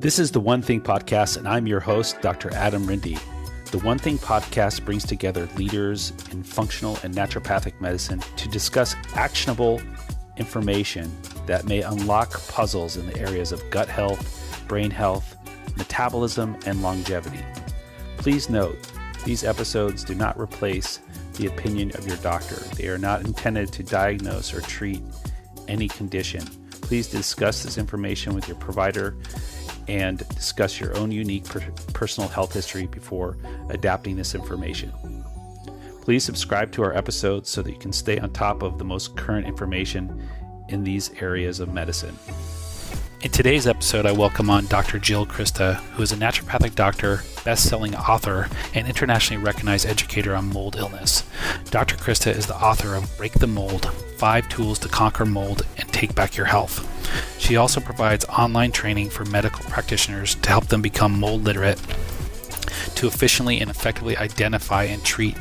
This is the One Thing Podcast, and I'm your host, Dr. Adam Rinde. The One Thing Podcast brings together leaders in functional and naturopathic medicine to discuss actionable information that may unlock puzzles in the areas of gut health, brain health, metabolism, and longevity. Please note, these episodes do not replace the opinion of your doctor. They are not intended to diagnose or treat any condition. Please discuss this information with your provider and discuss your own unique per- personal health history before adapting this information. Please subscribe to our episodes so that you can stay on top of the most current information in these areas of medicine. In today's episode, I welcome on Dr. Jill Crista, who is a naturopathic doctor, best selling author, and internationally recognized educator on mold illness. Dr. Crista is the author of Break the Mold Five Tools to Conquer Mold and Take Back Your Health. She also provides online training for medical practitioners to help them become mold literate to efficiently and effectively identify and treat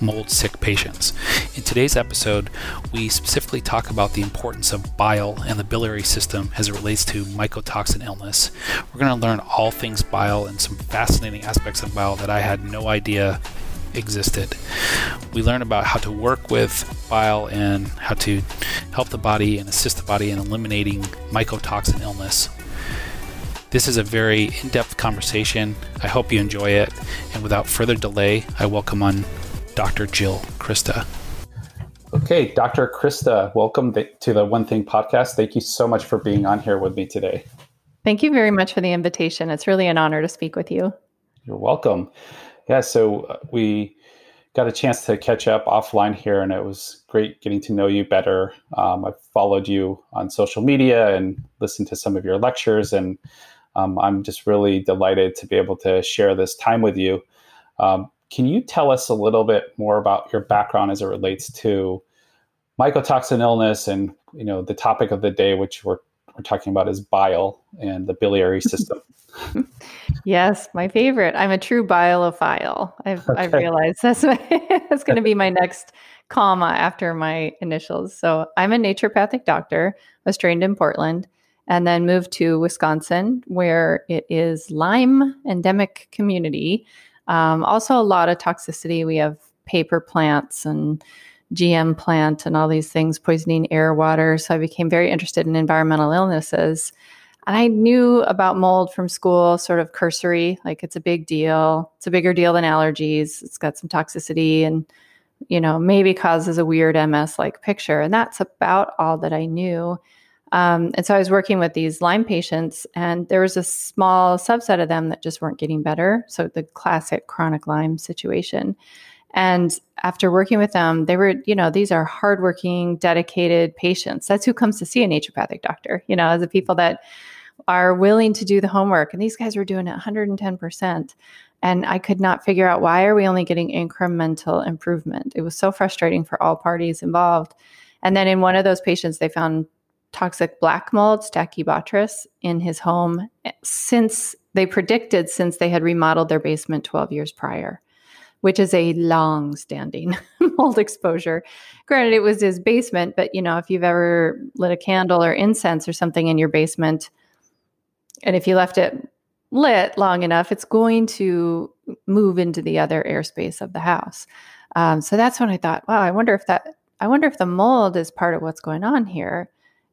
mold sick patients. In today's episode, we specifically talk about the importance of bile and the biliary system as it relates to mycotoxin illness. We're going to learn all things bile and some fascinating aspects of bile that I had no idea existed. We learn about how to work with bile and how to help the body and assist the body in eliminating mycotoxin illness. This is a very in depth conversation. I hope you enjoy it. And without further delay, I welcome on Dr. Jill Crista. Okay, Dr. Crista, welcome to the One Thing podcast. Thank you so much for being on here with me today. Thank you very much for the invitation. It's really an honor to speak with you. You're welcome. Yeah, so uh, we got a chance to catch up offline here, and it was great getting to know you better. Um, I've followed you on social media and listened to some of your lectures, and um, I'm just really delighted to be able to share this time with you. Um, can you tell us a little bit more about your background as it relates to mycotoxin illness and you know the topic of the day, which we're we're talking about is bile and the biliary system. Yes, my favorite. I'm a true bilophile. I've okay. I've realized that's my, that's going to be my next comma after my initials. So I'm a naturopathic doctor. I was trained in Portland and then moved to Wisconsin, where it is Lyme endemic community. Um, also, a lot of toxicity. We have paper plants and GM plant and all these things poisoning air, water. So I became very interested in environmental illnesses. And I knew about mold from school, sort of cursory, like it's a big deal. It's a bigger deal than allergies. It's got some toxicity and, you know, maybe causes a weird MS like picture. And that's about all that I knew. Um, and so I was working with these Lyme patients, and there was a small subset of them that just weren't getting better. So the classic chronic Lyme situation. And after working with them, they were, you know, these are hardworking, dedicated patients. That's who comes to see a naturopathic doctor, you know, the people that are willing to do the homework. And these guys were doing it 110%. And I could not figure out why are we only getting incremental improvement? It was so frustrating for all parties involved. And then in one of those patients, they found toxic black mold, Stachybotrys, in his home eh, since they predicted since they had remodeled their basement 12 years prior, which is a long standing mold exposure. Granted, it was his basement, but you know, if you've ever lit a candle or incense or something in your basement, and if you left it lit long enough, it's going to move into the other airspace of the house. Um, so that's when I thought, wow, I wonder if that, I wonder if the mold is part of what's going on here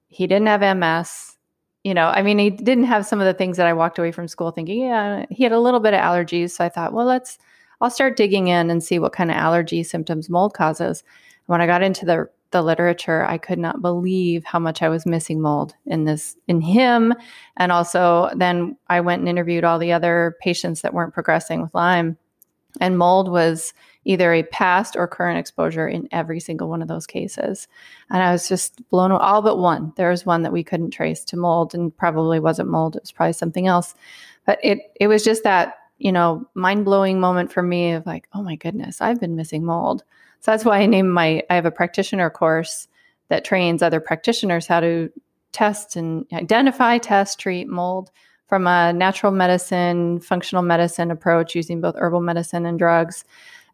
he didn't have MS. You know, I mean, he didn't have some of the things that I walked away from school thinking, yeah, he had a little bit of allergies. So I thought, well, let's, I'll start digging in and see what kind of allergy symptoms mold causes. When I got into the the literature, I could not believe how much I was missing mold in this in him. And also then I went and interviewed all the other patients that weren't progressing with Lyme. And mold was either a past or current exposure in every single one of those cases. And I was just blown away, all but one. There was one that we couldn't trace to mold and probably wasn't mold. It was probably something else. But it, it was just that, you know, mind blowing moment for me of like, oh my goodness, I've been missing mold. So that's why I named my, I have a practitioner course that trains other practitioners how to test and identify, test, treat mold from a natural medicine, functional medicine approach using both herbal medicine and drugs.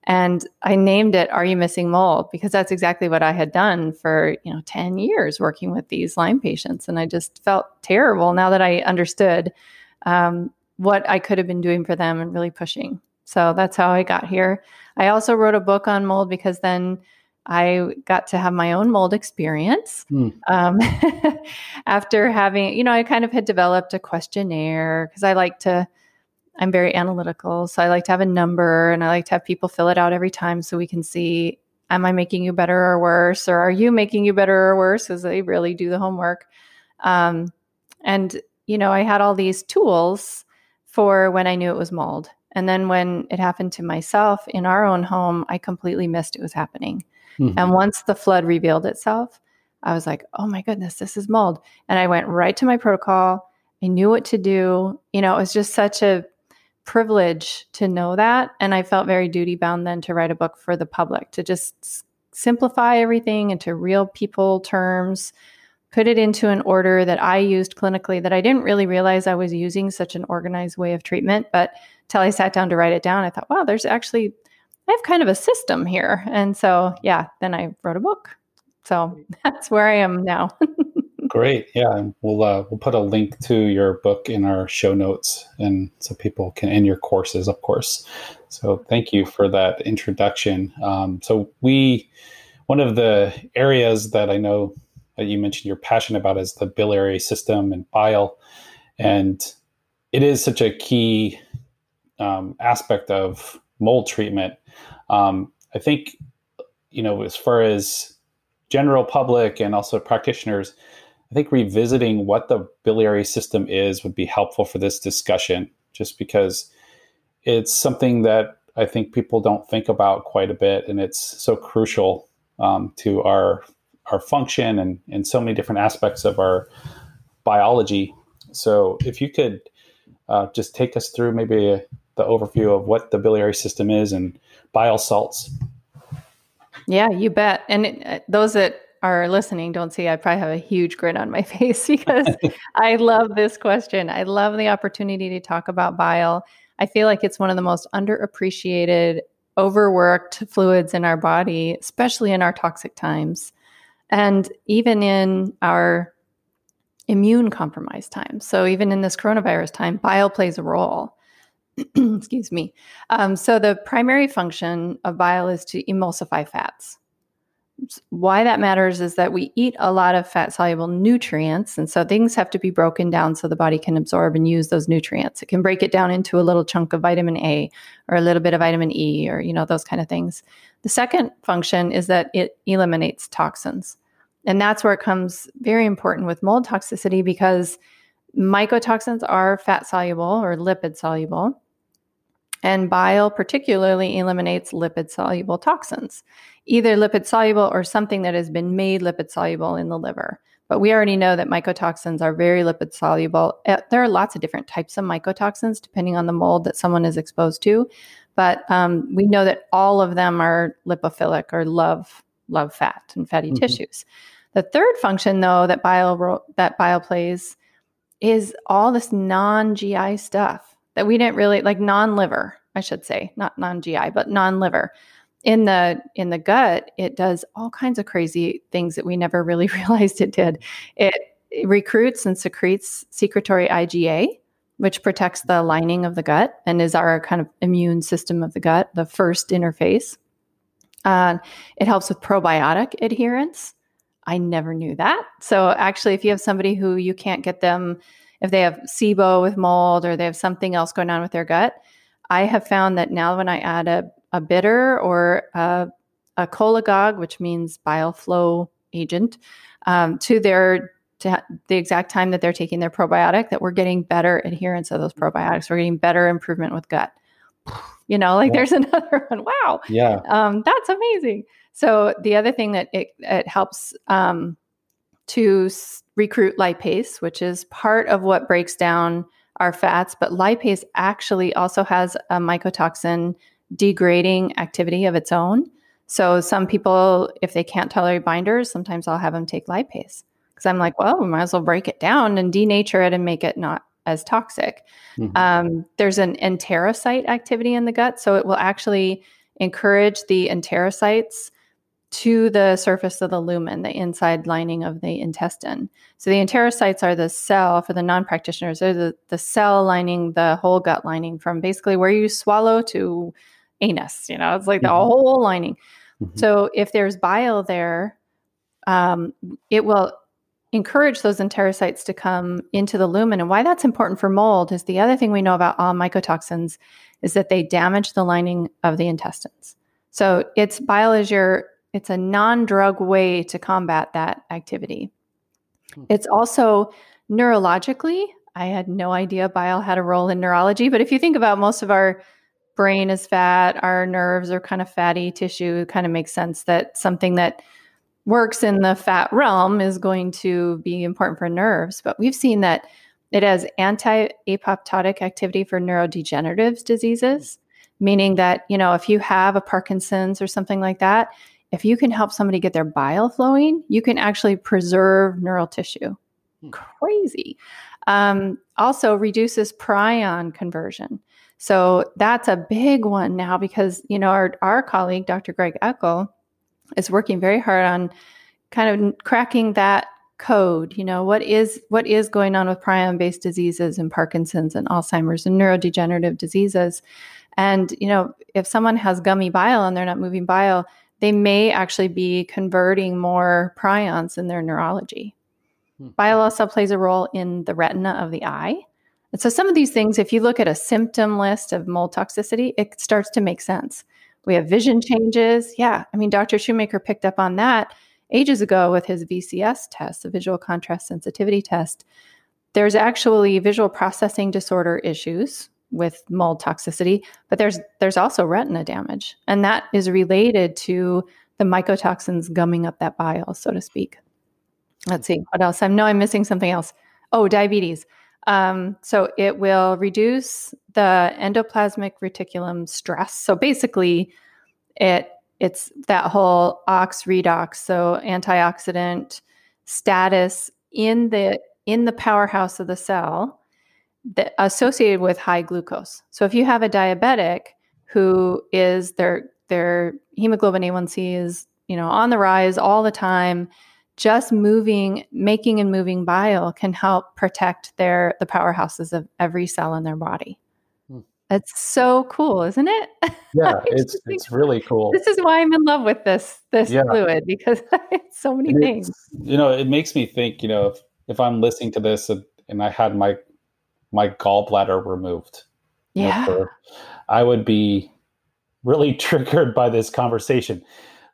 And I named it Are You Missing Mold? Because that's exactly what I had done for, you know, 10 years working with these Lyme patients. And I just felt terrible now that I understood um, what I could have been doing for them and really pushing. So that's how I got here. I also wrote a book on mold because then I got to have my own mold experience. Mm. Um, after having, you know, I kind of had developed a questionnaire because I like to, I'm very analytical. So I like to have a number and I like to have people fill it out every time so we can see, am I making you better or worse? Or are you making you better or worse? Because they really do the homework. Um, and, you know, I had all these tools for when I knew it was mold. And then when it happened to myself in our own home, I completely missed it was happening. Mm-hmm. And once the flood revealed itself, I was like, oh my goodness, this is mold. And I went right to my protocol. I knew what to do. You know, it was just such a privilege to know that. And I felt very duty bound then to write a book for the public to just simplify everything into real people terms, put it into an order that I used clinically that I didn't really realize I was using such an organized way of treatment. But till I sat down to write it down, I thought, wow, there's actually I have kind of a system here. And so, yeah, then I wrote a book. So that's where I am now. Great. Yeah. We'll, uh, we'll put a link to your book in our show notes and so people can, and your courses, of course. So thank you for that introduction. Um, so we, one of the areas that I know that you mentioned you're passionate about is the biliary system and bile. And it is such a key um, aspect of mold treatment um, I think, you know, as far as general public and also practitioners, I think revisiting what the biliary system is would be helpful for this discussion, just because it's something that I think people don't think about quite a bit, and it's so crucial um, to our our function and in so many different aspects of our biology. So, if you could uh, just take us through maybe a, the overview of what the biliary system is and bile salts. Yeah, you bet. And it, uh, those that are listening don't see, I probably have a huge grin on my face because I love this question. I love the opportunity to talk about bile. I feel like it's one of the most underappreciated, overworked fluids in our body, especially in our toxic times. And even in our immune compromised times. So, even in this coronavirus time, bile plays a role. excuse me. Um, so the primary function of bile is to emulsify fats. Why that matters is that we eat a lot of fat soluble nutrients. And so things have to be broken down so the body can absorb and use those nutrients. It can break it down into a little chunk of vitamin A or a little bit of vitamin E or, you know, those kind of things. The second function is that it eliminates toxins. And that's where it comes very important with mold toxicity because mycotoxins are fat soluble or lipid soluble. And bile particularly eliminates lipid soluble toxins, either lipid soluble or something that has been made lipid soluble in the liver. But we already know that mycotoxins are very lipid soluble. Eh, there are lots of different types of mycotoxins depending on the mold that someone is exposed to. But um, we know that all of them are lipophilic or love love fat and fatty mm-hmm. tissues. The third function, though, that bile that bile plays is all this non GI stuff that we didn't really like non-liver, I should say, not non-GI, but non-liver. In the in the gut, it does all kinds of crazy things that we never really realized it did. It, it recruits and secretes secretory IgA, which protects the lining of the gut and is our kind of immune system of the gut, the first interface. Uh, it helps with probiotic adherence. I never knew that. So, actually, if you have somebody who you can't get them if they have SIBO with mold or they have something else going on with their gut, I have found that now when I add a, a bitter or a, a cholagogue, which means bile flow agent, um, to their to the exact time that they're taking their probiotic, that we're getting better adherence of those probiotics. We're getting better improvement with gut. You know, like yeah. there's another one. Wow. Yeah. Um, that's amazing. So the other thing that it, it helps um, to recruit lipase, which is part of what breaks down our fats. But lipase actually also has a mycotoxin degrading activity of its own. So some people, if they can't tolerate binders, sometimes I'll have them take lipase because I'm like, well, we might as well break it down and denature it and make it not as toxic. Mm-hmm. Um, there's an enterocyte activity in the gut, so it will actually encourage the enterocytes to the surface of the lumen, the inside lining of the intestine. So the enterocytes are the cell for the non-practitioners. They're the, the cell lining the whole gut lining from basically where you swallow to anus. You know, it's like the mm-hmm. whole lining. Mm-hmm. So if there's bile there, um, it will encourage those enterocytes to come into the lumen. And why that's important for mold is the other thing we know about all mycotoxins is that they damage the lining of the intestines. So it's bile is your it's a non-drug way to combat that activity. Hmm. It's also neurologically, I had no idea bile had a role in neurology, but if you think about most of our brain is fat, our nerves are kind of fatty tissue, it kind of makes sense that something that works in the fat realm is going to be important for nerves. But we've seen that it has anti apoptotic activity for neurodegenerative diseases, meaning that, you know, if you have a Parkinson's or something like that, if you can help somebody get their bile flowing, you can actually preserve neural tissue. Hmm. Crazy. Um, also reduces prion conversion. So that's a big one now because, you know, our, our colleague, Dr. Greg Eckel, is working very hard on kind of cracking that code you know what is what is going on with prion based diseases and parkinson's and alzheimer's and neurodegenerative diseases and you know if someone has gummy bile and they're not moving bile they may actually be converting more prions in their neurology hmm. bile plays a role in the retina of the eye and so some of these things if you look at a symptom list of mold toxicity it starts to make sense we have vision changes. Yeah. I mean, Dr. Shoemaker picked up on that ages ago with his VCS test, the visual contrast sensitivity test. There's actually visual processing disorder issues with mold toxicity, but there's there's also retina damage, and that is related to the mycotoxins gumming up that bile, so to speak. Let's see what else. I know I'm missing something else. Oh, diabetes. Um, so it will reduce the endoplasmic reticulum stress. So basically, it it's that whole ox redox, so antioxidant status in the in the powerhouse of the cell that associated with high glucose. So if you have a diabetic who is their their hemoglobin A1C is you know on the rise all the time just moving making and moving bile can help protect their the powerhouses of every cell in their body hmm. it's so cool isn't it yeah it's it's really cool this is why i'm in love with this this yeah. fluid because it's so many things you know it makes me think you know if, if i'm listening to this and, and i had my my gallbladder removed yeah i would be really triggered by this conversation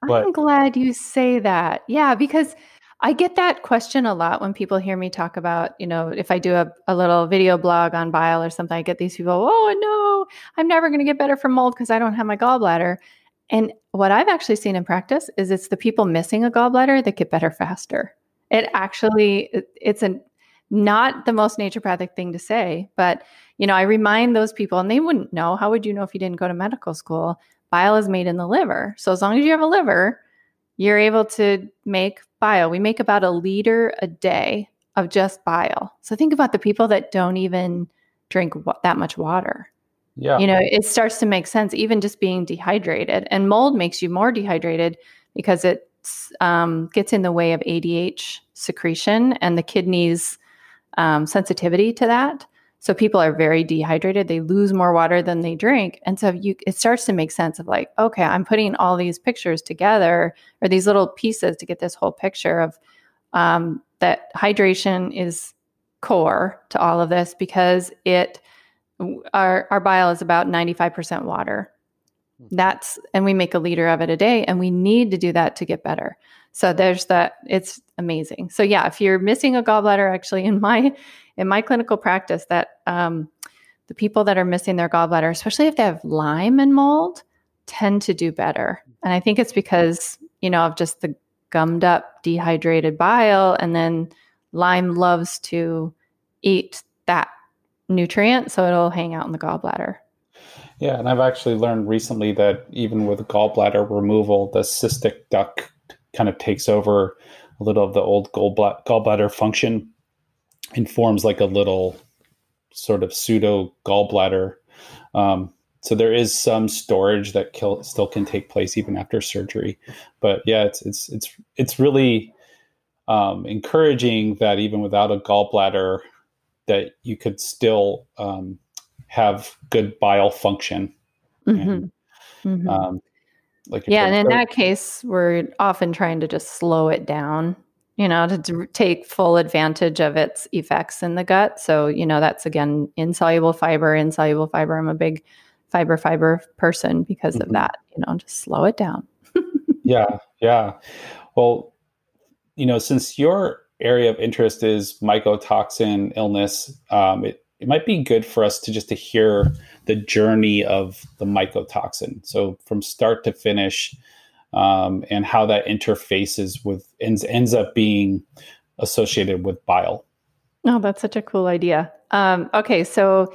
but, I'm glad you say that. Yeah, because I get that question a lot when people hear me talk about, you know, if I do a, a little video blog on bile or something, I get these people, oh, no, I'm never going to get better from mold because I don't have my gallbladder. And what I've actually seen in practice is it's the people missing a gallbladder that get better faster. It actually, it's a not the most naturopathic thing to say, but you know, I remind those people, and they wouldn't know. How would you know if you didn't go to medical school? bile is made in the liver. So as long as you have a liver, you're able to make bile. We make about a liter a day of just bile. So think about the people that don't even drink that much water. Yeah. You know, it starts to make sense, even just being dehydrated. And mold makes you more dehydrated because it um, gets in the way of ADH secretion and the kidneys' um, sensitivity to that. So people are very dehydrated. They lose more water than they drink. And so you it starts to make sense of like, okay, I'm putting all these pictures together or these little pieces to get this whole picture of um, that hydration is core to all of this because it our our bile is about 95% water. That's and we make a liter of it a day and we need to do that to get better. So there's that it's amazing. So yeah, if you're missing a gallbladder actually in my in my clinical practice that um, the people that are missing their gallbladder, especially if they have Lyme and mold, tend to do better. And I think it's because, you know, of just the gummed up, dehydrated bile. And then Lyme loves to eat that nutrient, so it'll hang out in the gallbladder. Yeah, and I've actually learned recently that even with gallbladder removal, the cystic duct kind of takes over a little of the old gallbladder function and forms like a little sort of pseudo gallbladder. Um, so there is some storage that kill, still can take place even after surgery. But yeah, it's it's it's it's really um, encouraging that even without a gallbladder, that you could still um, have good bile function. Mm-hmm. And, mm-hmm. Like yeah, and in that case, we're often trying to just slow it down, you know, to, to take full advantage of its effects in the gut. So, you know, that's again insoluble fiber, insoluble fiber. I'm a big fiber fiber person because mm-hmm. of that, you know, just slow it down. yeah, yeah. Well, you know, since your area of interest is mycotoxin illness, um, it, it might be good for us to just to hear the journey of the mycotoxin. So from start to finish, um, and how that interfaces with ends ends up being associated with bile. Oh, that's such a cool idea. Um, okay, so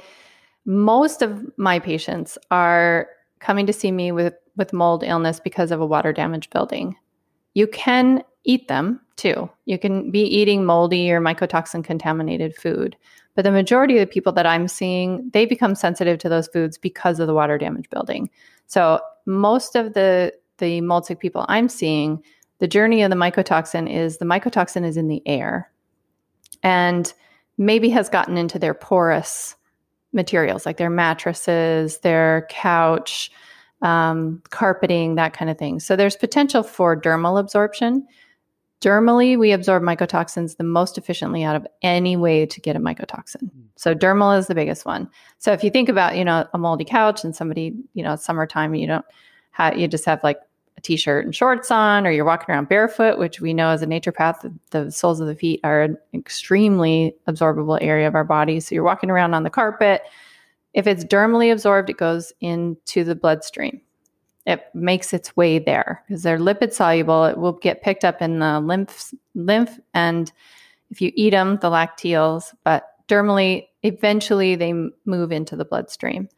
most of my patients are coming to see me with with mold illness because of a water damage building. You can eat them too. You can be eating moldy or mycotoxin contaminated food. But the majority of the people that I'm seeing, they become sensitive to those foods because of the water damage building. So most of the the mold sick people I'm seeing, the journey of the mycotoxin is the mycotoxin is in the air and maybe has gotten into their porous materials like their mattresses, their couch, um, carpeting, that kind of thing. So there's potential for dermal absorption. Dermally, we absorb mycotoxins the most efficiently out of any way to get a mycotoxin. Hmm. So dermal is the biggest one. So if you think about, you know, a moldy couch and somebody, you know, summertime, you don't have, you just have like a t-shirt and shorts on, or you're walking around barefoot, which we know as a naturopath, the, the soles of the feet are an extremely absorbable area of our body. So you're walking around on the carpet. If it's dermally absorbed, it goes into the bloodstream it makes its way there because they're lipid soluble. It will get picked up in the lymph, lymph, and if you eat them, the lacteals. But dermally, eventually they move into the bloodstream.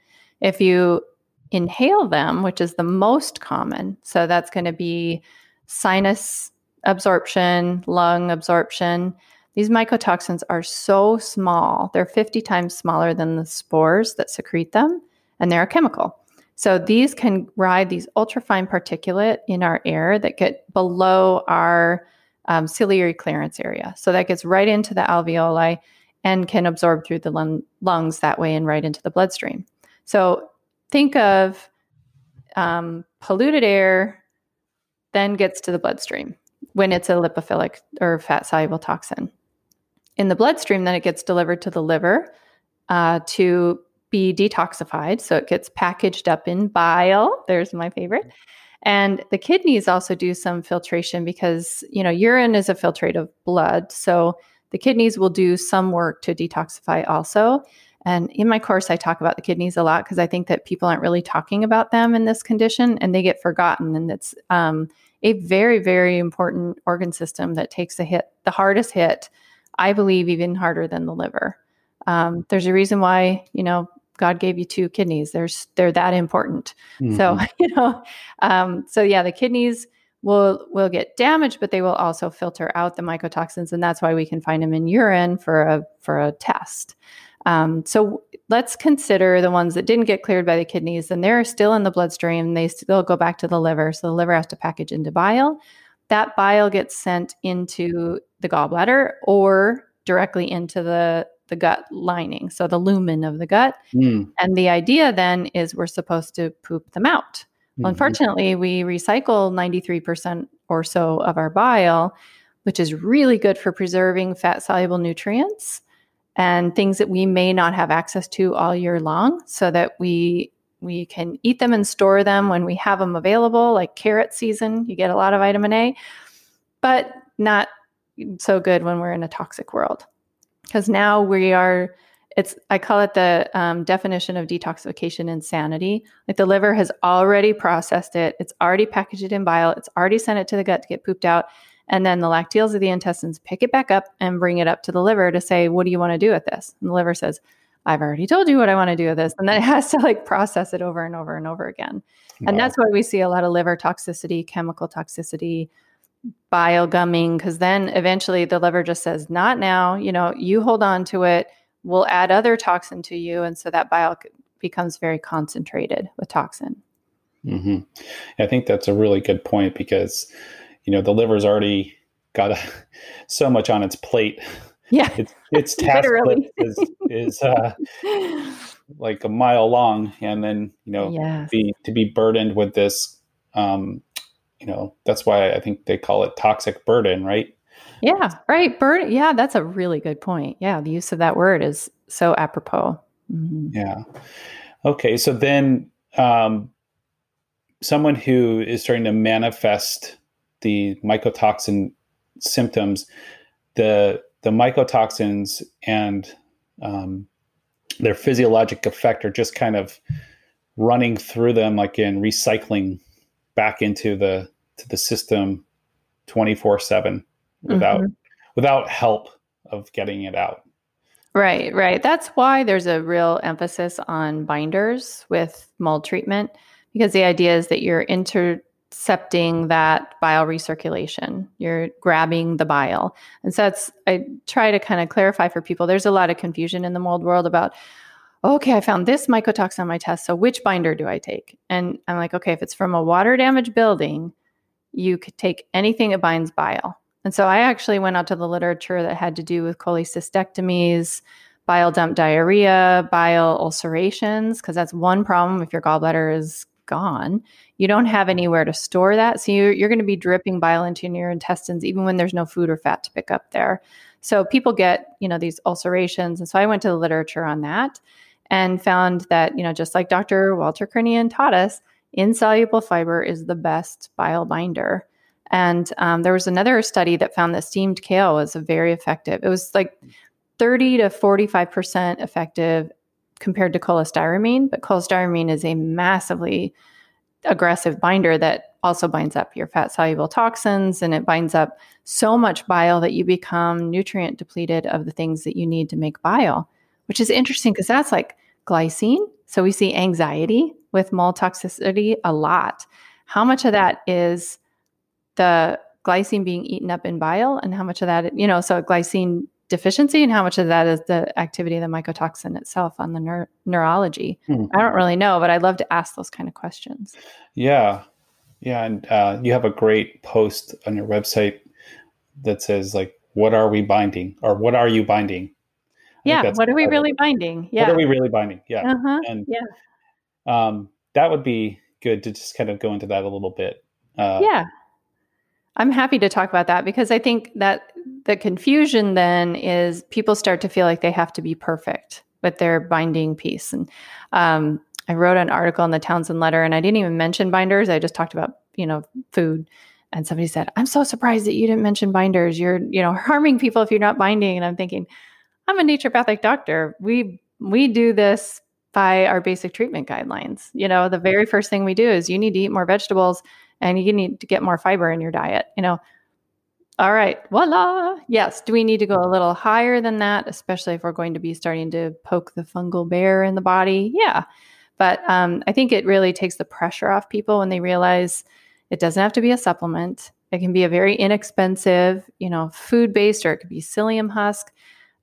If you inhale them, which is the most common, so that's going to be sinus absorption, lung absorption. These mycotoxins are so small; they're 50 times smaller than the spores that secrete them, and they're a chemical. So these can ride these ultrafine particulate in our air that get below our um, ciliary clearance area. So that gets right into the alveoli and can absorb through the lung- lungs that way and right into the bloodstream. So think of um, polluted air then gets to the bloodstream when it's a lipophilic or fat soluble toxin. In the bloodstream, then it gets delivered to the liver uh, to be detoxified. So it gets packaged up in bile. There's my favorite. And the kidneys also do some filtration because, you know, urine is a filtrate of blood. So the kidneys will do some work to detoxify also. And in my course, I talk about the kidneys a lot because I think that people aren't really talking about them in this condition and they get forgotten. And it's um, a very, very important organ system that takes a hit, the hardest hit, I believe, even harder than the liver. Um, there's a reason why, you know, God gave you two kidneys. There's they're that important. Mm-hmm. So you know, um, so yeah, the kidneys will will get damaged, but they will also filter out the mycotoxins, and that's why we can find them in urine for a for a test. Um, so let's consider the ones that didn't get cleared by the kidneys, and they're still in the bloodstream. They still go back to the liver, so the liver has to package into bile. That bile gets sent into the gallbladder or directly into the the gut lining, so the lumen of the gut. Mm. And the idea then is we're supposed to poop them out. Mm-hmm. unfortunately, we recycle 93% or so of our bile, which is really good for preserving fat soluble nutrients and things that we may not have access to all year long so that we we can eat them and store them when we have them available like carrot season you get a lot of vitamin A but not so good when we're in a toxic world because now we are it's i call it the um, definition of detoxification insanity like the liver has already processed it. It's already packaged it in bile. It's already sent it to the gut to get pooped out. And then the lacteals of the intestines pick it back up and bring it up to the liver to say what do you want to do with this? And the liver says i've already told you what i want to do with this. And then it has to like process it over and over and over again. Wow. and that's why we see a lot of liver toxicity chemical toxicity bile gumming because then eventually the liver just says not now you know you hold on to it we'll add other toxin to you and so that bile becomes very concentrated with toxin. Mm-hmm. I think that's a really good point because, you know, the liver's already got a, so much on its plate. Yeah, its, its task is is uh, like a mile long, and then you know, yes. be to be burdened with this. Um, you know, that's why I think they call it toxic burden, right? Yeah, right. Burden. Yeah, that's a really good point. Yeah, the use of that word is so apropos. Mm-hmm. Yeah. Okay, so then um, someone who is starting to manifest the mycotoxin symptoms, the the mycotoxins and um, their physiologic effect are just kind of running through them like in recycling back into the to the system 24 7 without mm-hmm. without help of getting it out right right that's why there's a real emphasis on binders with mold treatment because the idea is that you're intercepting that bile recirculation. You're grabbing the bile. And so that's, I try to kind of clarify for people. There's a lot of confusion in the mold world about, okay, I found this mycotoxin on my test. So which binder do I take? And I'm like, okay, if it's from a water damaged building, you could take anything that binds bile. And so I actually went out to the literature that had to do with cholecystectomies, bile dump diarrhea, bile ulcerations, because that's one problem if your gallbladder is gone. You don't have anywhere to store that. So you're, you're going to be dripping bile into your intestines even when there's no food or fat to pick up there. So people get, you know, these ulcerations. And so I went to the literature on that and found that, you know, just like Dr. Walter Crinnion taught us, insoluble fiber is the best bile binder. And um, there was another study that found that steamed kale was very effective. It was like 30 to 45% effective compared to cholestyramine, but cholestyramine is a massively aggressive binder that also binds up your fat soluble toxins and it binds up so much bile that you become nutrient depleted of the things that you need to make bile, which is interesting because that's like glycine. So we see anxiety with mold toxicity a lot. How much of that is the glycine being eaten up in bile and how much of that, you know, so glycine deficiency and how much of that is the activity of the mycotoxin itself on the neur- neurology mm-hmm. i don't really know but i'd love to ask those kind of questions yeah yeah and uh, you have a great post on your website that says like what are we binding or what are you binding yeah what are we really binding yeah what are we really binding yeah uh-huh. and yeah um, that would be good to just kind of go into that a little bit uh, yeah I'm happy to talk about that because I think that the confusion then is people start to feel like they have to be perfect with their binding piece. And um, I wrote an article in the Townsend letter and I didn't even mention binders. I just talked about, you know, food. And somebody said, I'm so surprised that you didn't mention binders. You're, you know, harming people if you're not binding. And I'm thinking, I'm a naturopathic doctor. We we do this by our basic treatment guidelines. You know, the very first thing we do is you need to eat more vegetables and you need to get more fiber in your diet. You know, all right, voila. Yes. Do we need to go a little higher than that, especially if we're going to be starting to poke the fungal bear in the body? Yeah. But um, I think it really takes the pressure off people when they realize it doesn't have to be a supplement. It can be a very inexpensive, you know, food based, or it could be psyllium husk,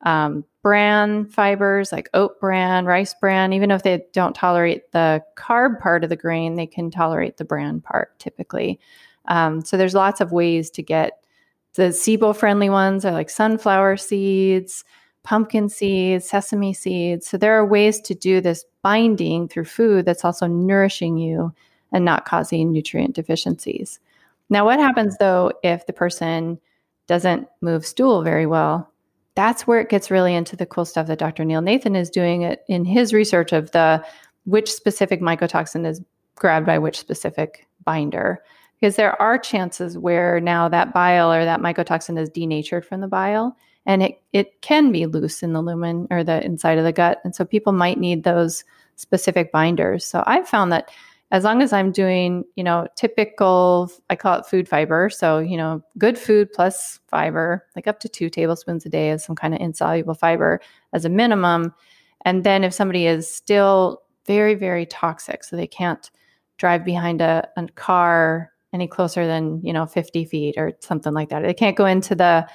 um, bran fibers like oat bran, rice bran. Even if they don't tolerate the carb part of the grain, they can tolerate the bran part typically. Um, so there's lots of ways to get the SIBO friendly ones are like sunflower seeds, pumpkin seeds, sesame seeds. So there are ways to do this binding through food that's also nourishing you and not causing nutrient deficiencies. Now, what happens though if the person doesn't move stool very well? That's where it gets really into the cool stuff that Dr. Neil Nathan is doing it in his research of the which specific mycotoxin is grabbed by which specific binder. Because there are chances where now that bile or that mycotoxin is denatured from the bile and it, it can be loose in the lumen or the inside of the gut. And so people might need those specific binders. So I've found that as long as I'm doing, you know, typical, I call it food fiber. So, you know, good food plus fiber, like up to two tablespoons a day of some kind of insoluble fiber as a minimum. And then if somebody is still very, very toxic, so they can't drive behind a, a car any closer than, you know, 50 feet or something like that. They can't go into the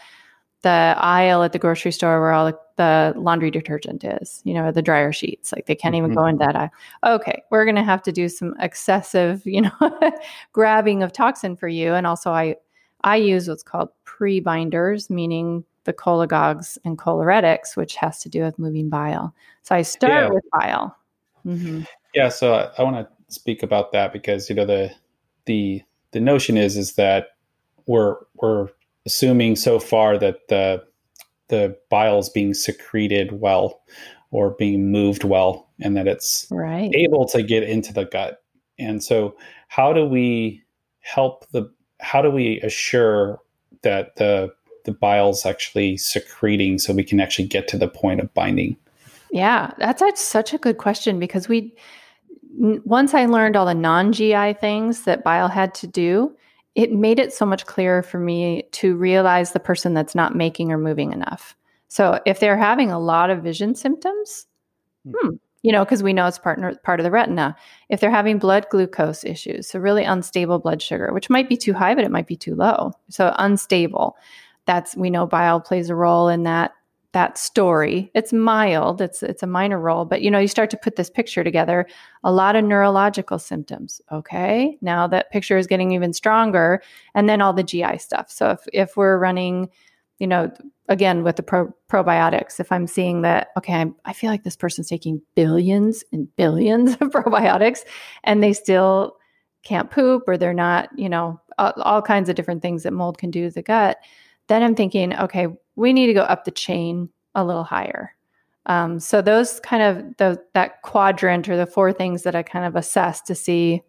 the aisle at the grocery store where all the, the laundry detergent is, you know, the dryer sheets. Like they can't even mm-hmm. go in that aisle. Okay, we're going to have to do some excessive, you know, grabbing of toxin for you. And also, I I use what's called pre-binders, meaning the cholagogues and choleretics, which has to do with moving bile. So I start yeah. with bile. Mm-hmm. Yeah. So I, I want to speak about that because you know the the the notion is is that we're we're assuming so far that the the bile is being secreted well or being moved well and that it's right. able to get into the gut. And so how do we help the how do we assure that the the bile's actually secreting so we can actually get to the point of binding? Yeah, that's, that's such a good question because we once I learned all the non-GI things that bile had to do, it made it so much clearer for me to realize the person that's not making or moving enough. So if they're having a lot of vision symptoms, hmm, hmm you know, because we know it's part, part of the retina. If they're having blood glucose issues, so really unstable blood sugar, which might be too high, but it might be too low. So unstable. That's we know bile plays a role in that that story. It's mild, it's it's a minor role, but you know, you start to put this picture together, a lot of neurological symptoms. Okay? Now that picture is getting even stronger and then all the GI stuff. So if if we're running, you know, again with the pro- probiotics, if I'm seeing that okay, I'm, I feel like this person's taking billions and billions of probiotics and they still can't poop or they're not, you know, all, all kinds of different things that mold can do to the gut, then I'm thinking, okay, we need to go up the chain a little higher. Um, so those kind of the, that quadrant or the four things that I kind of assess to see,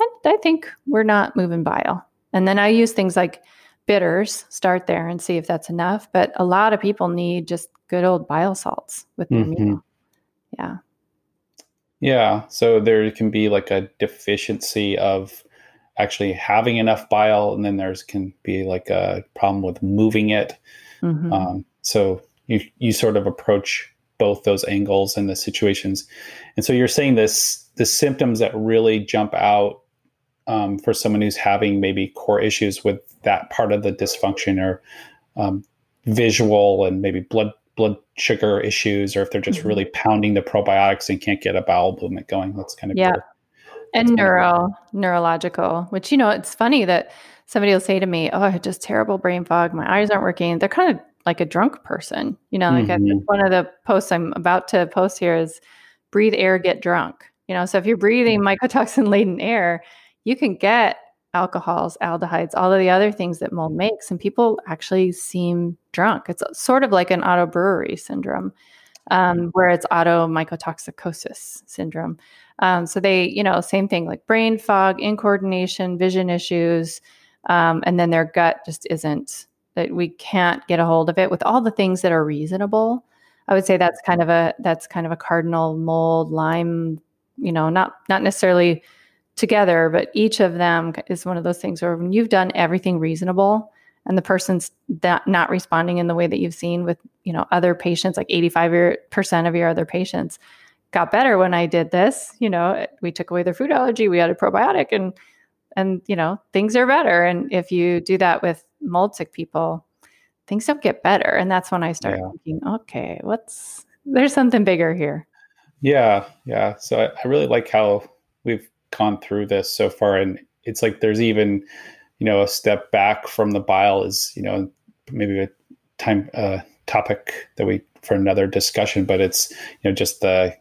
I, I think we're not moving bile. And then I use things like bitters, start there and see if that's enough. But a lot of people need just good old bile salts with their mm-hmm. meal. Yeah. Yeah. So there can be like a deficiency of actually having enough bile, and then there's can be like a problem with moving it. Mm-hmm. Um, so you you sort of approach both those angles and the situations. And so you're saying this the symptoms that really jump out um, for someone who's having maybe core issues with that part of the dysfunction or um, visual and maybe blood blood sugar issues or if they're just mm-hmm. really pounding the probiotics and can't get a bowel movement going that's kind of yeah and neuro neurological which you know it's funny that somebody will say to me, "Oh, I had just terrible brain fog. My eyes aren't working." They're kind of like a drunk person, you know. Like mm-hmm. one of the posts I'm about to post here is "Breathe air, get drunk." You know, so if you're breathing mm. mycotoxin laden air, you can get alcohols, aldehydes, all of the other things that mold makes, and people actually seem drunk. It's sort of like an auto brewery syndrome, um, where it's automycotoxicosis syndrome. Um, so they, you know, same thing like brain fog, incoordination, vision issues, um, and then their gut just isn't that we can't get a hold of it with all the things that are reasonable. I would say that's kind of a that's kind of a cardinal mold Lyme, you know not not necessarily together but each of them is one of those things where when you've done everything reasonable and the person's not, not responding in the way that you've seen with you know other patients like 85% of your other patients got better when i did this you know we took away their food allergy we added probiotic and and you know things are better. And if you do that with mold sick people things don't get better. And that's when i started yeah. thinking okay what's there's something bigger here. Yeah yeah. So I, I really like how we've gone through this so far. And it's like there's even you know a step back from the bile is you know maybe a time uh, topic that we for another discussion but it's you know just the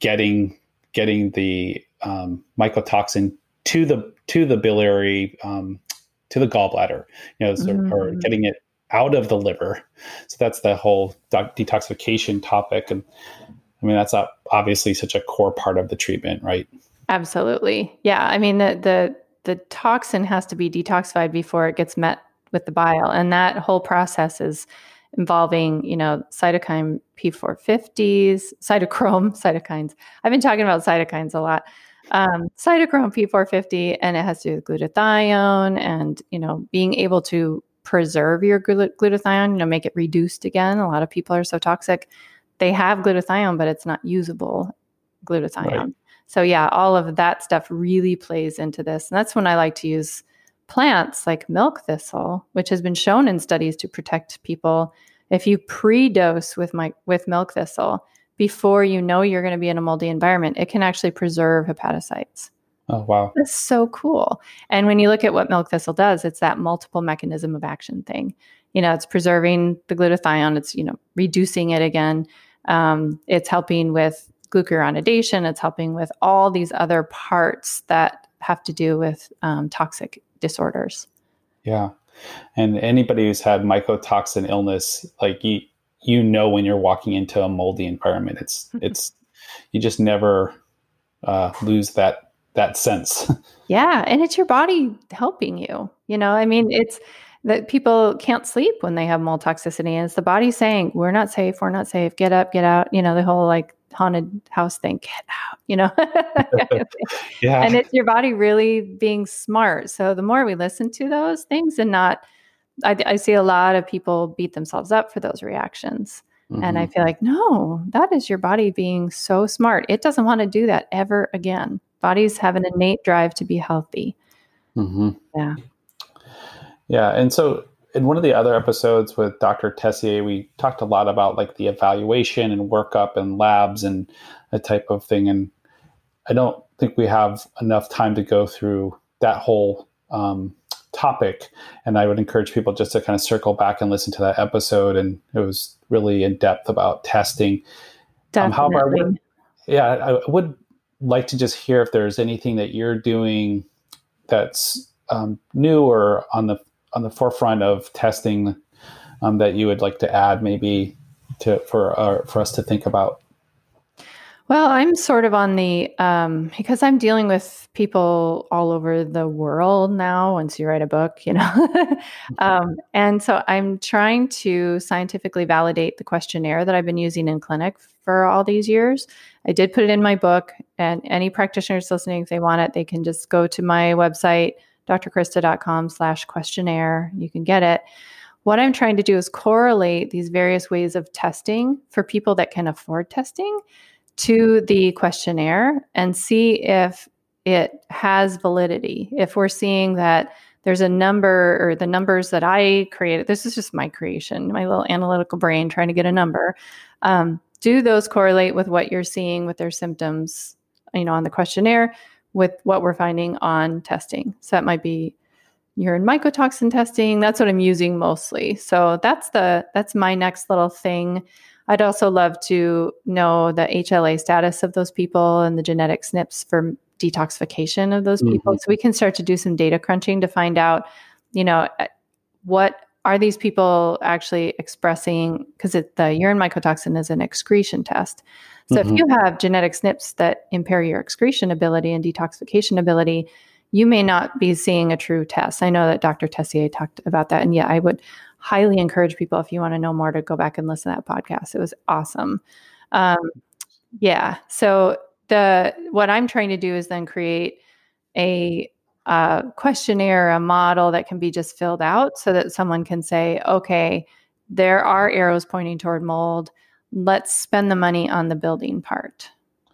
getting getting the um, mycotoxin to the to the biliary um, to the gallbladder, you know, so, mm. or getting it out of the liver. So that's the whole detoxification topic, and I mean that's obviously such a core part of the treatment, right? Absolutely, yeah. I mean the the the toxin has to be detoxified before it gets met with the bile, and that whole process is involving, you know, cytokine P450s, cytochrome cytokines. I've been talking about cytokines a lot um, cytochrome P450, and it has to do with glutathione and, you know, being able to preserve your glutathione, you know, make it reduced again. A lot of people are so toxic. They have glutathione, but it's not usable glutathione. Right. So, yeah, all of that stuff really plays into this. And that's when I like to use plants like milk thistle, which has been shown in studies to protect people, if you pre-dose with my with milk thistle before you know you're going to be in a moldy environment, it can actually preserve hepatocytes. Oh wow. That's so cool. And when you look at what milk thistle does, it's that multiple mechanism of action thing. You know, it's preserving the glutathione, it's, you know, reducing it again. Um, it's helping with glucuronidation, it's helping with all these other parts that have to do with um, toxic disorders. Yeah. And anybody who's had mycotoxin illness, like you, you know, when you're walking into a moldy environment, it's, mm-hmm. it's, you just never uh, lose that, that sense. yeah. And it's your body helping you, you know, I mean, it's, that people can't sleep when they have mold toxicity and it's the body saying we're not safe we're not safe get up get out you know the whole like haunted house thing get out you know? Yeah. And it's your body really being smart. So the more we listen to those things and not i, I see a lot of people beat themselves up for those reactions. Mm-hmm. and i mm-hmm. feel like no that is your body being so smart. It doesn't want to do that ever again. Bodies have an innate drive to be healthy. Mm-hmm. yeah. Yeah and so in one of the other episodes with Dr. Tessier, we talked a lot about like the evaluation and workup and labs and that type of thing. And I don't think we have enough time to go through that whole um, topic. And I would encourage people just to kind of circle back and listen to that episode. And it was really in depth about testing. Um, however, I would, yeah, I would like to just hear if there's anything that you're doing that's um, new or on the on the forefront of testing um, that you would like to add maybe to for uh, for us to think about? Well i'm sort of on the um, because i'm dealing with people all over the world now once you write a book you know? Um, and so i'm trying to scientifically validate the questionnaire that i've been using in clinic for all these years. I did put it in my book and any practitioners listening if they want it they can just go to my website drcrista.com slash questionnaire. You can get it. What I'm trying to do is correlate these various ways of testing for people that can afford testing to the questionnaire and see if it has validity. If we're seeing that there's a number or the numbers that I created, this is just my creation, my little analytical brain trying to get a number. Um, do those correlate with what you're seeing with their symptoms, you know, on the questionnaire? With what we're finding on testing. So that might be urine mycotoxin testing. That's what I'm using mostly. So that's the that's my next little thing. I'd also love to know the HLA status of those people and the genetic SNPs for detoxification of those people. Mm-hmm. So we can start to do some data crunching to find out, you know, what are these people actually expressing because the urine mycotoxin is an excretion test. So mm-hmm. if you have genetic SNPs that impair your excretion ability and detoxification ability, you may not be seeing a true test. I know that Dr. Tessier talked about that. And yeah, I would highly encourage people if you want to know more to go back and listen to that podcast. It was awesome. Um, yeah. So the what I'm trying to do is then create a, a questionnaire, a model that can be just filled out so that someone can say, okay, there are arrows pointing toward mold let's spend the money on the building part.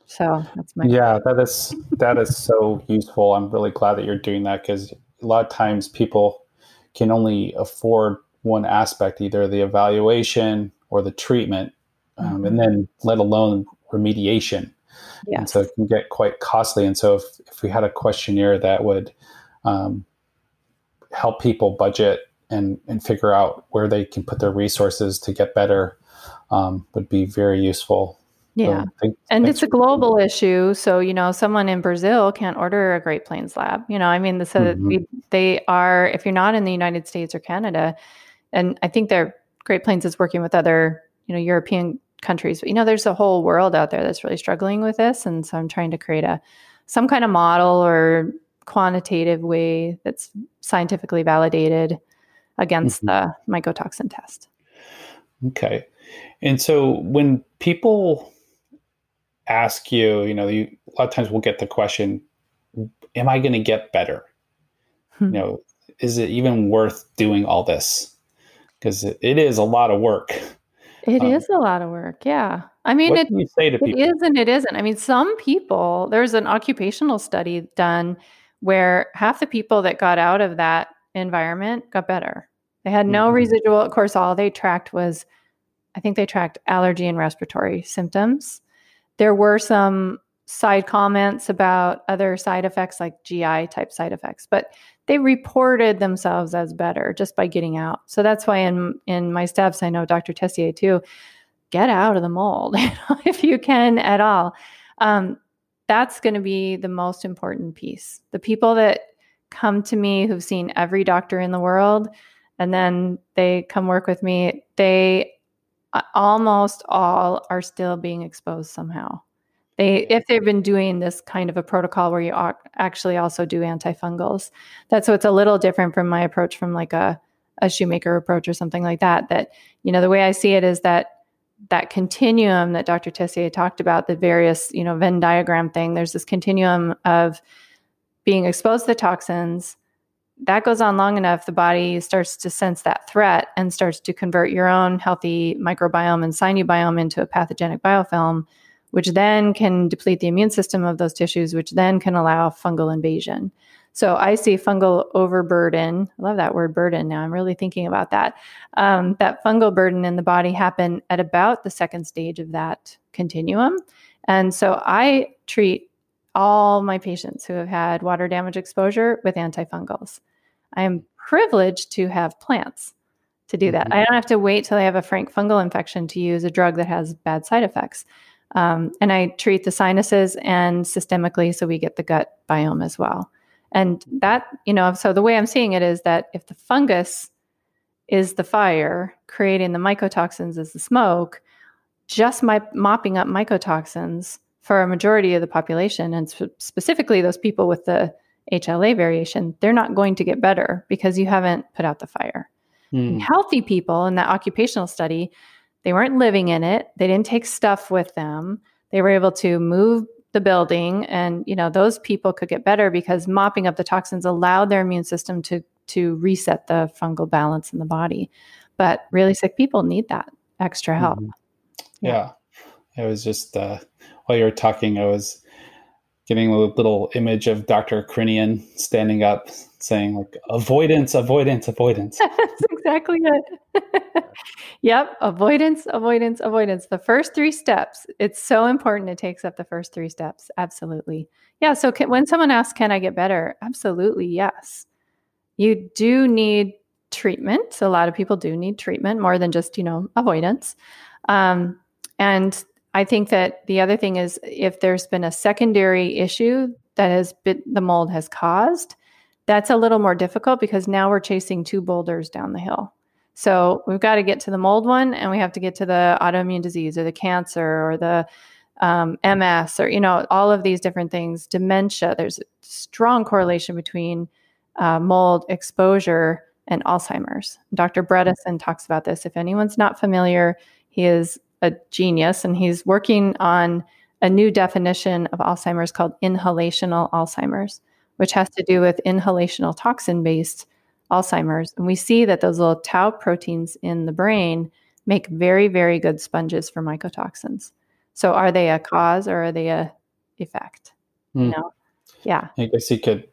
So that's my yeah. That is that is so useful. I'm really glad that you're doing that because a lot of times people can only afford one aspect, either the evaluation or the treatment, um, mm-hmm. and then let alone remediation. Yes. And so it can get quite costly. And so if, if we had a questionnaire that would um, help people budget and, and figure out where they can put their resources to get better um, would be very useful. Yeah. So and it's a global issue. So, you know, someone in Brazil can't order a Great Plains lab. You know, I mean, so mm-hmm. we, they are, if you're not in the United States or Canada, and I think their Great Plains is working with other, you know, European countries, but you know, there's a whole world out there that's really struggling with this. And so I'm trying to create a, some kind of model or quantitative way that's scientifically validated against mm-hmm. the mycotoxin test. Okay. And so when people ask you, you know, you, a lot of times we'll get the question, am I going to get better? Hmm. You know, is it even worth doing all this? Because it, it is a lot of work. It um, is a lot of work. Yeah. I mean, it, say to people? it is and it isn't. I mean, some people, there's an occupational study done where half the people that got out of that environment got better. They had no mm-hmm. residual. Of course, all they tracked was, I think they tracked allergy and respiratory symptoms. There were some side comments about other side effects like GI type side effects, but they reported themselves as better just by getting out. So that's why in in my steps, I know Dr. Tessier too, get out of the mold if you can at all. Um, that's going to be the most important piece. The people that come to me who've seen every doctor in the world and then they come work with me, they uh, almost all are still being exposed somehow. They, if they've been doing this kind of a protocol where you actually also do antifungals, that's so it's a little different from my approach from like a a Shoemaker approach or something like that. That you know the way I see it is that that continuum that Dr. Tessier talked about, the various, you know, Venn diagram thing, there's this continuum of being exposed to the toxins. That goes on long enough, the body starts to sense that threat and starts to convert your own healthy microbiome and sinubiome into a pathogenic biofilm, which then can deplete the immune system of those tissues, which then can allow fungal invasion. So I see fungal overburden. I love that word burden now. I'm really thinking about that. Um, that fungal burden in the body happen at about the second stage of that continuum. And so I treat all my patients who have had water damage exposure with antifungals. I am privileged to have plants to do that. Mm-hmm. I don't have to wait till I have a frank fungal infection to use a drug that has bad side effects. Um, and I treat the sinuses and systemically, so we get the gut biome as well. And that, you know, so the way I'm seeing it is that if the fungus is the fire, creating the mycotoxins is the smoke, just my, mopping up mycotoxins for a majority of the population, and sp- specifically those people with the HLA variation, they're not going to get better because you haven't put out the fire. Mm. Healthy people in that occupational study, they weren't living in it. They didn't take stuff with them. They were able to move the building and you know those people could get better because mopping up the toxins allowed their immune system to to reset the fungal balance in the body but really sick people need that extra help mm-hmm. yeah. yeah it was just uh, while you were talking i was getting a little image of dr Crinnion standing up saying like avoidance avoidance avoidance exactly it Yep. Avoidance, avoidance, avoidance. The first three steps. It's so important it takes up the first three steps. Absolutely. Yeah. So can, when someone asks, can I get better? Absolutely. Yes. You do need treatment. A lot of people do need treatment more than just, you know, avoidance. Um, and I think that the other thing is if there's been a secondary issue that has been the mold has caused, that's a little more difficult because now we're chasing two boulders down the hill. So we've got to get to the mold one and we have to get to the autoimmune disease or the cancer or the um, MS or, you know, all of these different things, dementia. There's a strong correlation between uh, mold exposure and Alzheimer's. Dr. Bredesen talks about this. If anyone's not familiar, he is a genius and he's working on a new definition of Alzheimer's called inhalational Alzheimer's, which has to do with inhalational toxin based Alzheimer's. And we see that those little tau proteins in the brain make very, very good sponges for mycotoxins. So are they a cause or are they a effect? Mm. You know? Yeah. I guess you could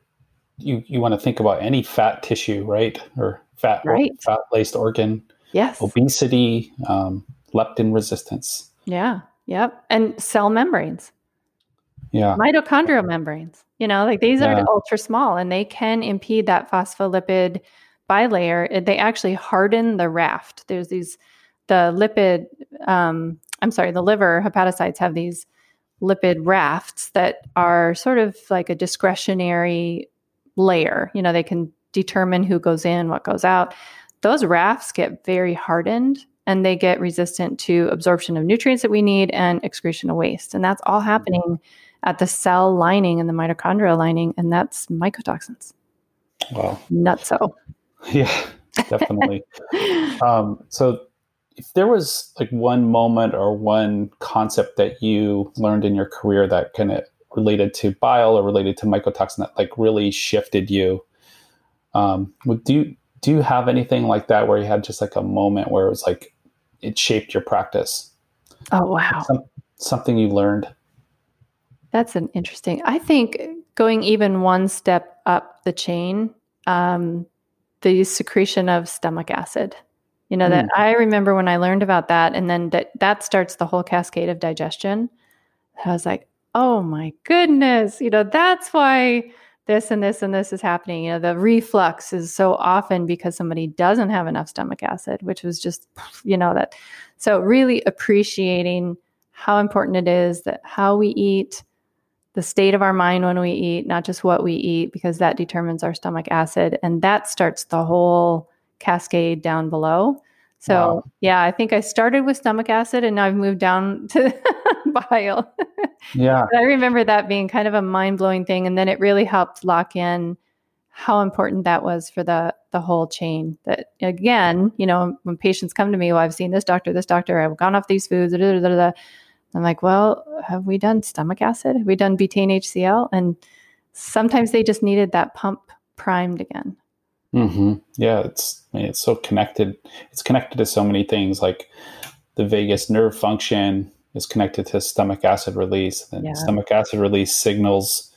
you you want to think about any fat tissue, right? Or fat right. fat laced organ. Yes. Obesity, um, leptin resistance. Yeah. Yep. And cell membranes. Yeah. Mitochondrial membranes. You know, like these yeah. are ultra small and they can impede that phospholipid bilayer. They actually harden the raft. There's these, the lipid, um, I'm sorry, the liver hepatocytes have these lipid rafts that are sort of like a discretionary layer. You know, they can determine who goes in, what goes out. Those rafts get very hardened and they get resistant to absorption of nutrients that we need and excretion of waste. And that's all mm-hmm. happening at the cell lining and the mitochondrial lining, and that's mycotoxins. Wow. Not so. Yeah, definitely. um, so, if there was like one moment or one concept that you learned in your career that kind of related to bile or related to mycotoxin that like really shifted you, um, do you, do you have anything like that where you had just like a moment where it was like it shaped your practice? Oh wow! Some, something you learned. That's an interesting. I think going even one step up the chain um, the secretion of stomach acid. You know, mm. that I remember when I learned about that, and then that, that starts the whole cascade of digestion. I was like, oh my goodness, you know, that's why this and this and this is happening. You know, the reflux is so often because somebody doesn't have enough stomach acid, which was just, you know, that. So, really appreciating how important it is that how we eat, the state of our mind when we eat, not just what we eat, because that determines our stomach acid. And that starts the whole cascade down below. So, wow. yeah, I think I started with stomach acid and now I've moved down to bile. Yeah. I remember that being kind of a mind blowing thing. And then it really helped lock in how important that was for the the whole chain that again you know when patients come to me well i've seen this doctor this doctor i've gone off these foods da, da, da, I'm like, well, have we done stomach acid? Have we done betaine HCl? And sometimes they just needed that pump primed again. Mm-hmm. Yeah, it's it's so connected. It's connected to so many things, like the vagus nerve function is connected to stomach acid release, and yeah. stomach acid release signals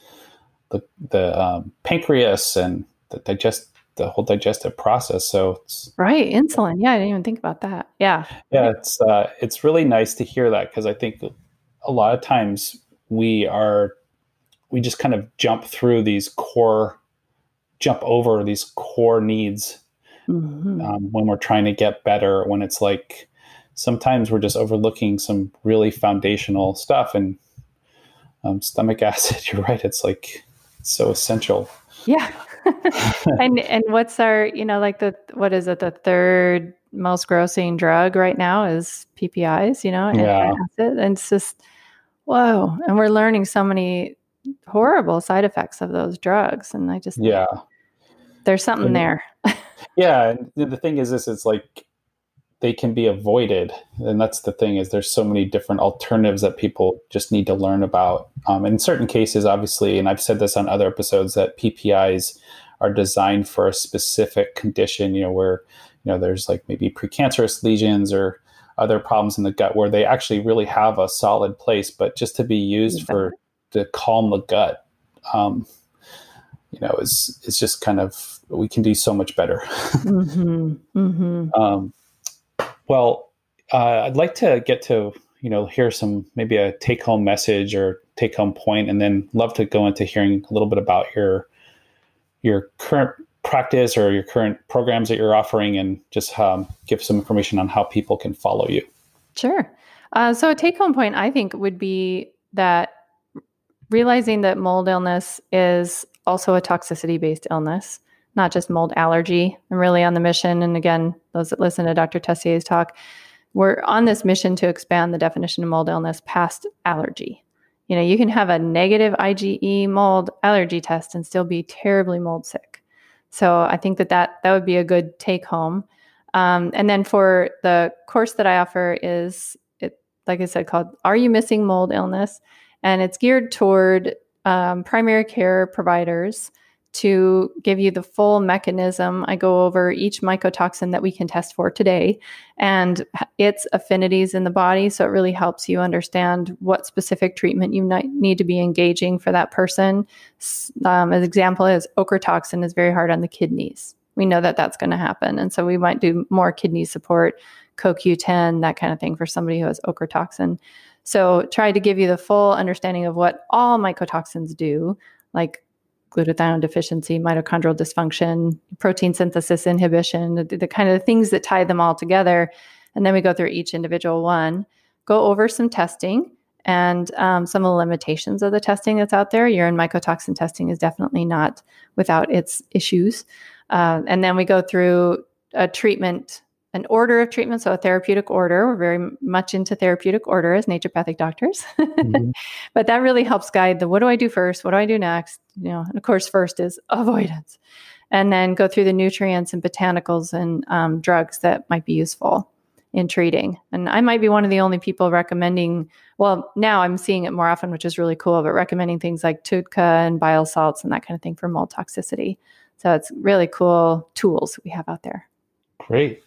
the the um, pancreas and the digest the whole digestive process. So right, insulin. Yeah, I didn't even think about that. Yeah, yeah, it's uh, it's really nice to hear that because I think a lot of times we are we just kind of jump through these core, jump over these core needs mm-hmm. um, when we're trying to get better. When it's like sometimes we're just overlooking some really foundational stuff and um, stomach acid. You're right. It's like it's so essential. Yeah. and and what's our you know like the what is it the third most grossing drug right now is PPIs you know yeah. and, and it's just whoa and we're learning so many horrible side effects of those drugs and I just yeah there's something and, there yeah and the thing is this it's like they can be avoided and that's the thing is there's so many different alternatives that people just need to learn about um, in certain cases obviously and i've said this on other episodes that ppis are designed for a specific condition you know where you know there's like maybe precancerous lesions or other problems in the gut where they actually really have a solid place but just to be used exactly. for to calm the gut um, you know is is just kind of we can do so much better mm-hmm. Mm-hmm. Um, well, uh, I'd like to get to you know hear some maybe a take home message or take home point, and then love to go into hearing a little bit about your your current practice or your current programs that you're offering, and just um, give some information on how people can follow you. Sure. Uh, so a take home point I think would be that realizing that mold illness is also a toxicity based illness not just mold allergy. I'm really on the mission. And again, those that listen to Dr. Tessier's talk, we're on this mission to expand the definition of mold illness past allergy. You know, you can have a negative IgE mold allergy test and still be terribly mold sick. So I think that that, that would be a good take home. Um, and then for the course that I offer is, it, like I said, called "Are You Missing Mold Illness?" and it's geared toward um, primary care providers to give you the full mechanism. I go over each mycotoxin that we can test for today and its affinities in the body. So it really helps you understand what specific treatment you need to be engaging for that person. Um, an example is ochratoxin is very hard on the kidneys. We know that that's going to happen. And so we might do more kidney support, CoQ10, that kind of thing for somebody who has ochratoxin. So try to give you the full understanding of what all mycotoxins do, like glutathione deficiency, mitochondrial dysfunction, protein synthesis inhibition, the, the kind of things that tie them all together. And then we go through each individual one, go over some testing and um, some of the limitations of the testing that's out there. Urine mycotoxin testing is definitely not without its issues. Uh, and then we go through a treatment an order of treatment, so a therapeutic order. We're very much into therapeutic order as naturopathic doctors, mm-hmm. but that really helps guide the what do I do first, what do I do next. You know, and of course, first is avoidance, and then go through the nutrients and botanicals and um, drugs that might be useful in treating. And I might be one of the only people recommending. Well, now I'm seeing it more often, which is really cool. But recommending things like TUDCA and bile salts and that kind of thing for mold toxicity. So it's really cool tools we have out there. Great.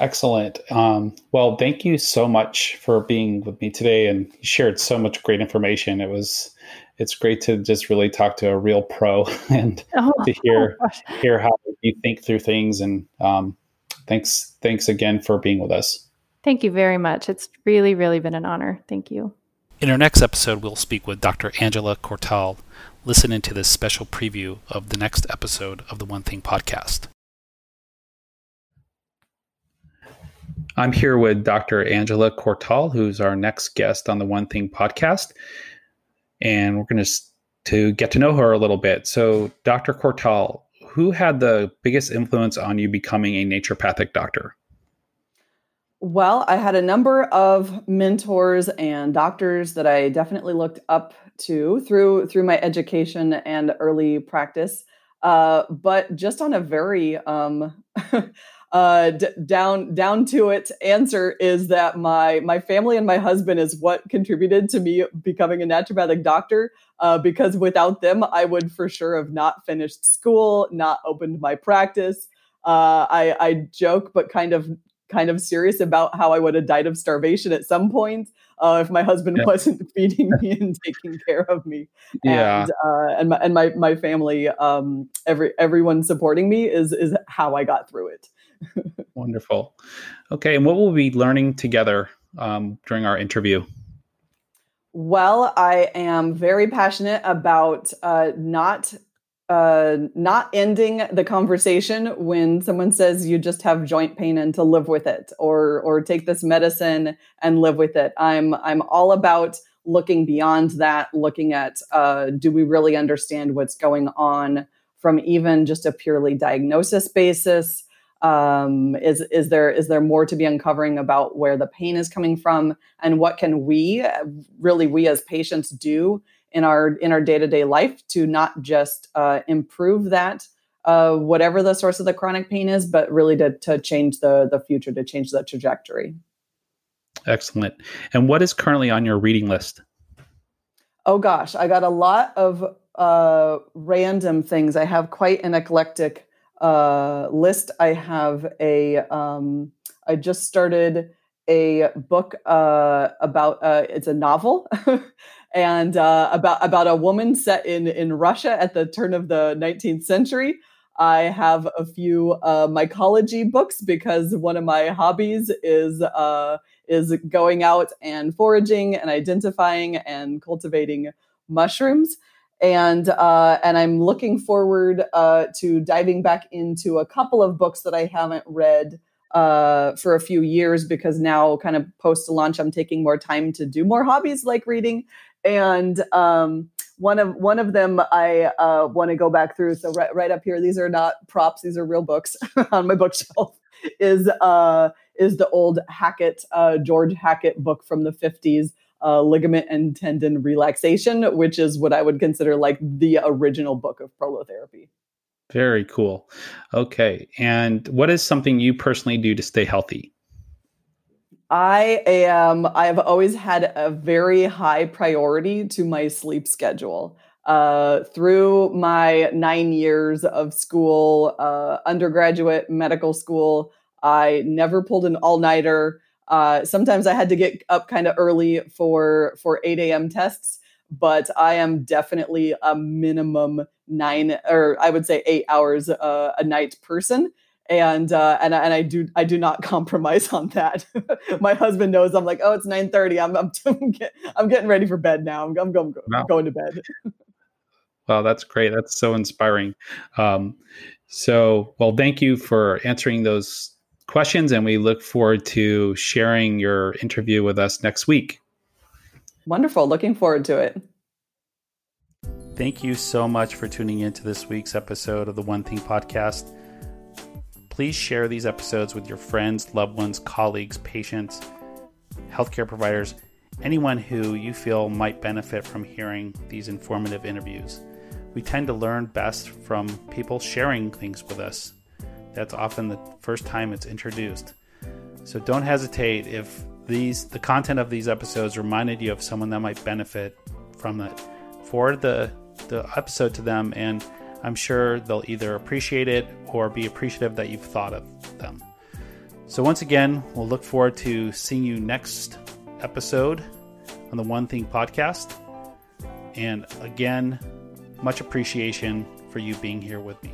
Excellent. Um, well, thank you so much for being with me today and you shared so much great information. It was it's great to just really talk to a real pro and oh, to hear oh hear how you think through things. And um, thanks thanks again for being with us. Thank you very much. It's really really been an honor. Thank you. In our next episode, we'll speak with Dr. Angela Cortal. Listen into this special preview of the next episode of the One Thing podcast. I'm here with Dr. Angela Cortal, who's our next guest on the One Thing podcast. And we're going to to get to know her a little bit. So, Dr. Cortal, who had the biggest influence on you becoming a naturopathic doctor? Well, I had a number of mentors and doctors that I definitely looked up to through through my education and early practice. Uh, but just on a very um, uh, d- down down to it answer is that my my family and my husband is what contributed to me becoming a naturopathic doctor uh, because without them I would for sure have not finished school, not opened my practice. Uh, I, I joke, but kind of kind of serious about how I would have died of starvation at some point uh, if my husband yeah. wasn't feeding me and taking care of me. Yeah. And, uh, and my and my my family, um, every everyone supporting me is is how I got through it. Wonderful. Okay, and what will we be learning together um, during our interview? Well, I am very passionate about uh, not uh, not ending the conversation when someone says you just have joint pain and to live with it, or or take this medicine and live with it. I'm I'm all about looking beyond that, looking at uh, do we really understand what's going on from even just a purely diagnosis basis um, is is there is there more to be uncovering about where the pain is coming from? And what can we really we as patients do in our in our day-to-day life to not just uh, improve that uh, whatever the source of the chronic pain is but really to, to change the the future to change the trajectory? Excellent. And what is currently on your reading list? Oh gosh. I got a lot of uh, random things. I have quite an eclectic uh, list, I have a. Um, I just started a book uh, about. Uh, it's a novel, and uh, about about a woman set in in Russia at the turn of the 19th century. I have a few uh, mycology books because one of my hobbies is uh, is going out and foraging and identifying and cultivating mushrooms and uh, and I'm looking forward uh, to diving back into a couple of books that I haven't read uh, for a few years because now, kind of post launch, I'm taking more time to do more hobbies like reading, and um, one of one of them I uh, want to go back through. So right, right up here, these are not props; these are real books on my bookshelf. Is uh, is the old Hackett uh, George Hackett book from the 50s uh, ligament and tendon relaxation, which is what I would consider like the original book of prolotherapy. Very cool. Okay. And what is something you personally do to stay healthy? I am, I've always had a very high priority to my sleep schedule. Uh, through my nine years of school, uh, undergraduate medical school, I never pulled an all nighter. Uh, sometimes I had to get up kind of early for for 8 a.m. tests, but I am definitely a minimum nine or I would say eight hours uh, a night person. And uh, and and I do I do not compromise on that. My husband knows I'm like oh it's 9:30 I'm I'm I'm getting ready for bed now I'm I'm going wow. going to bed. wow, that's great. That's so inspiring. Um, so well, thank you for answering those questions, and we look forward to sharing your interview with us next week. Wonderful. Looking forward to it. Thank you so much for tuning in to this week's episode of the One Thing Podcast. Please share these episodes with your friends, loved ones, colleagues, patients, healthcare providers, anyone who you feel might benefit from hearing these informative interviews. We tend to learn best from people sharing things with us. That's often the first time it's introduced. So don't hesitate if these the content of these episodes reminded you of someone that might benefit from it. Forward the the episode to them and I'm sure they'll either appreciate it or be appreciative that you've thought of them. So once again, we'll look forward to seeing you next episode on the One Thing podcast. And again, much appreciation for you being here with me.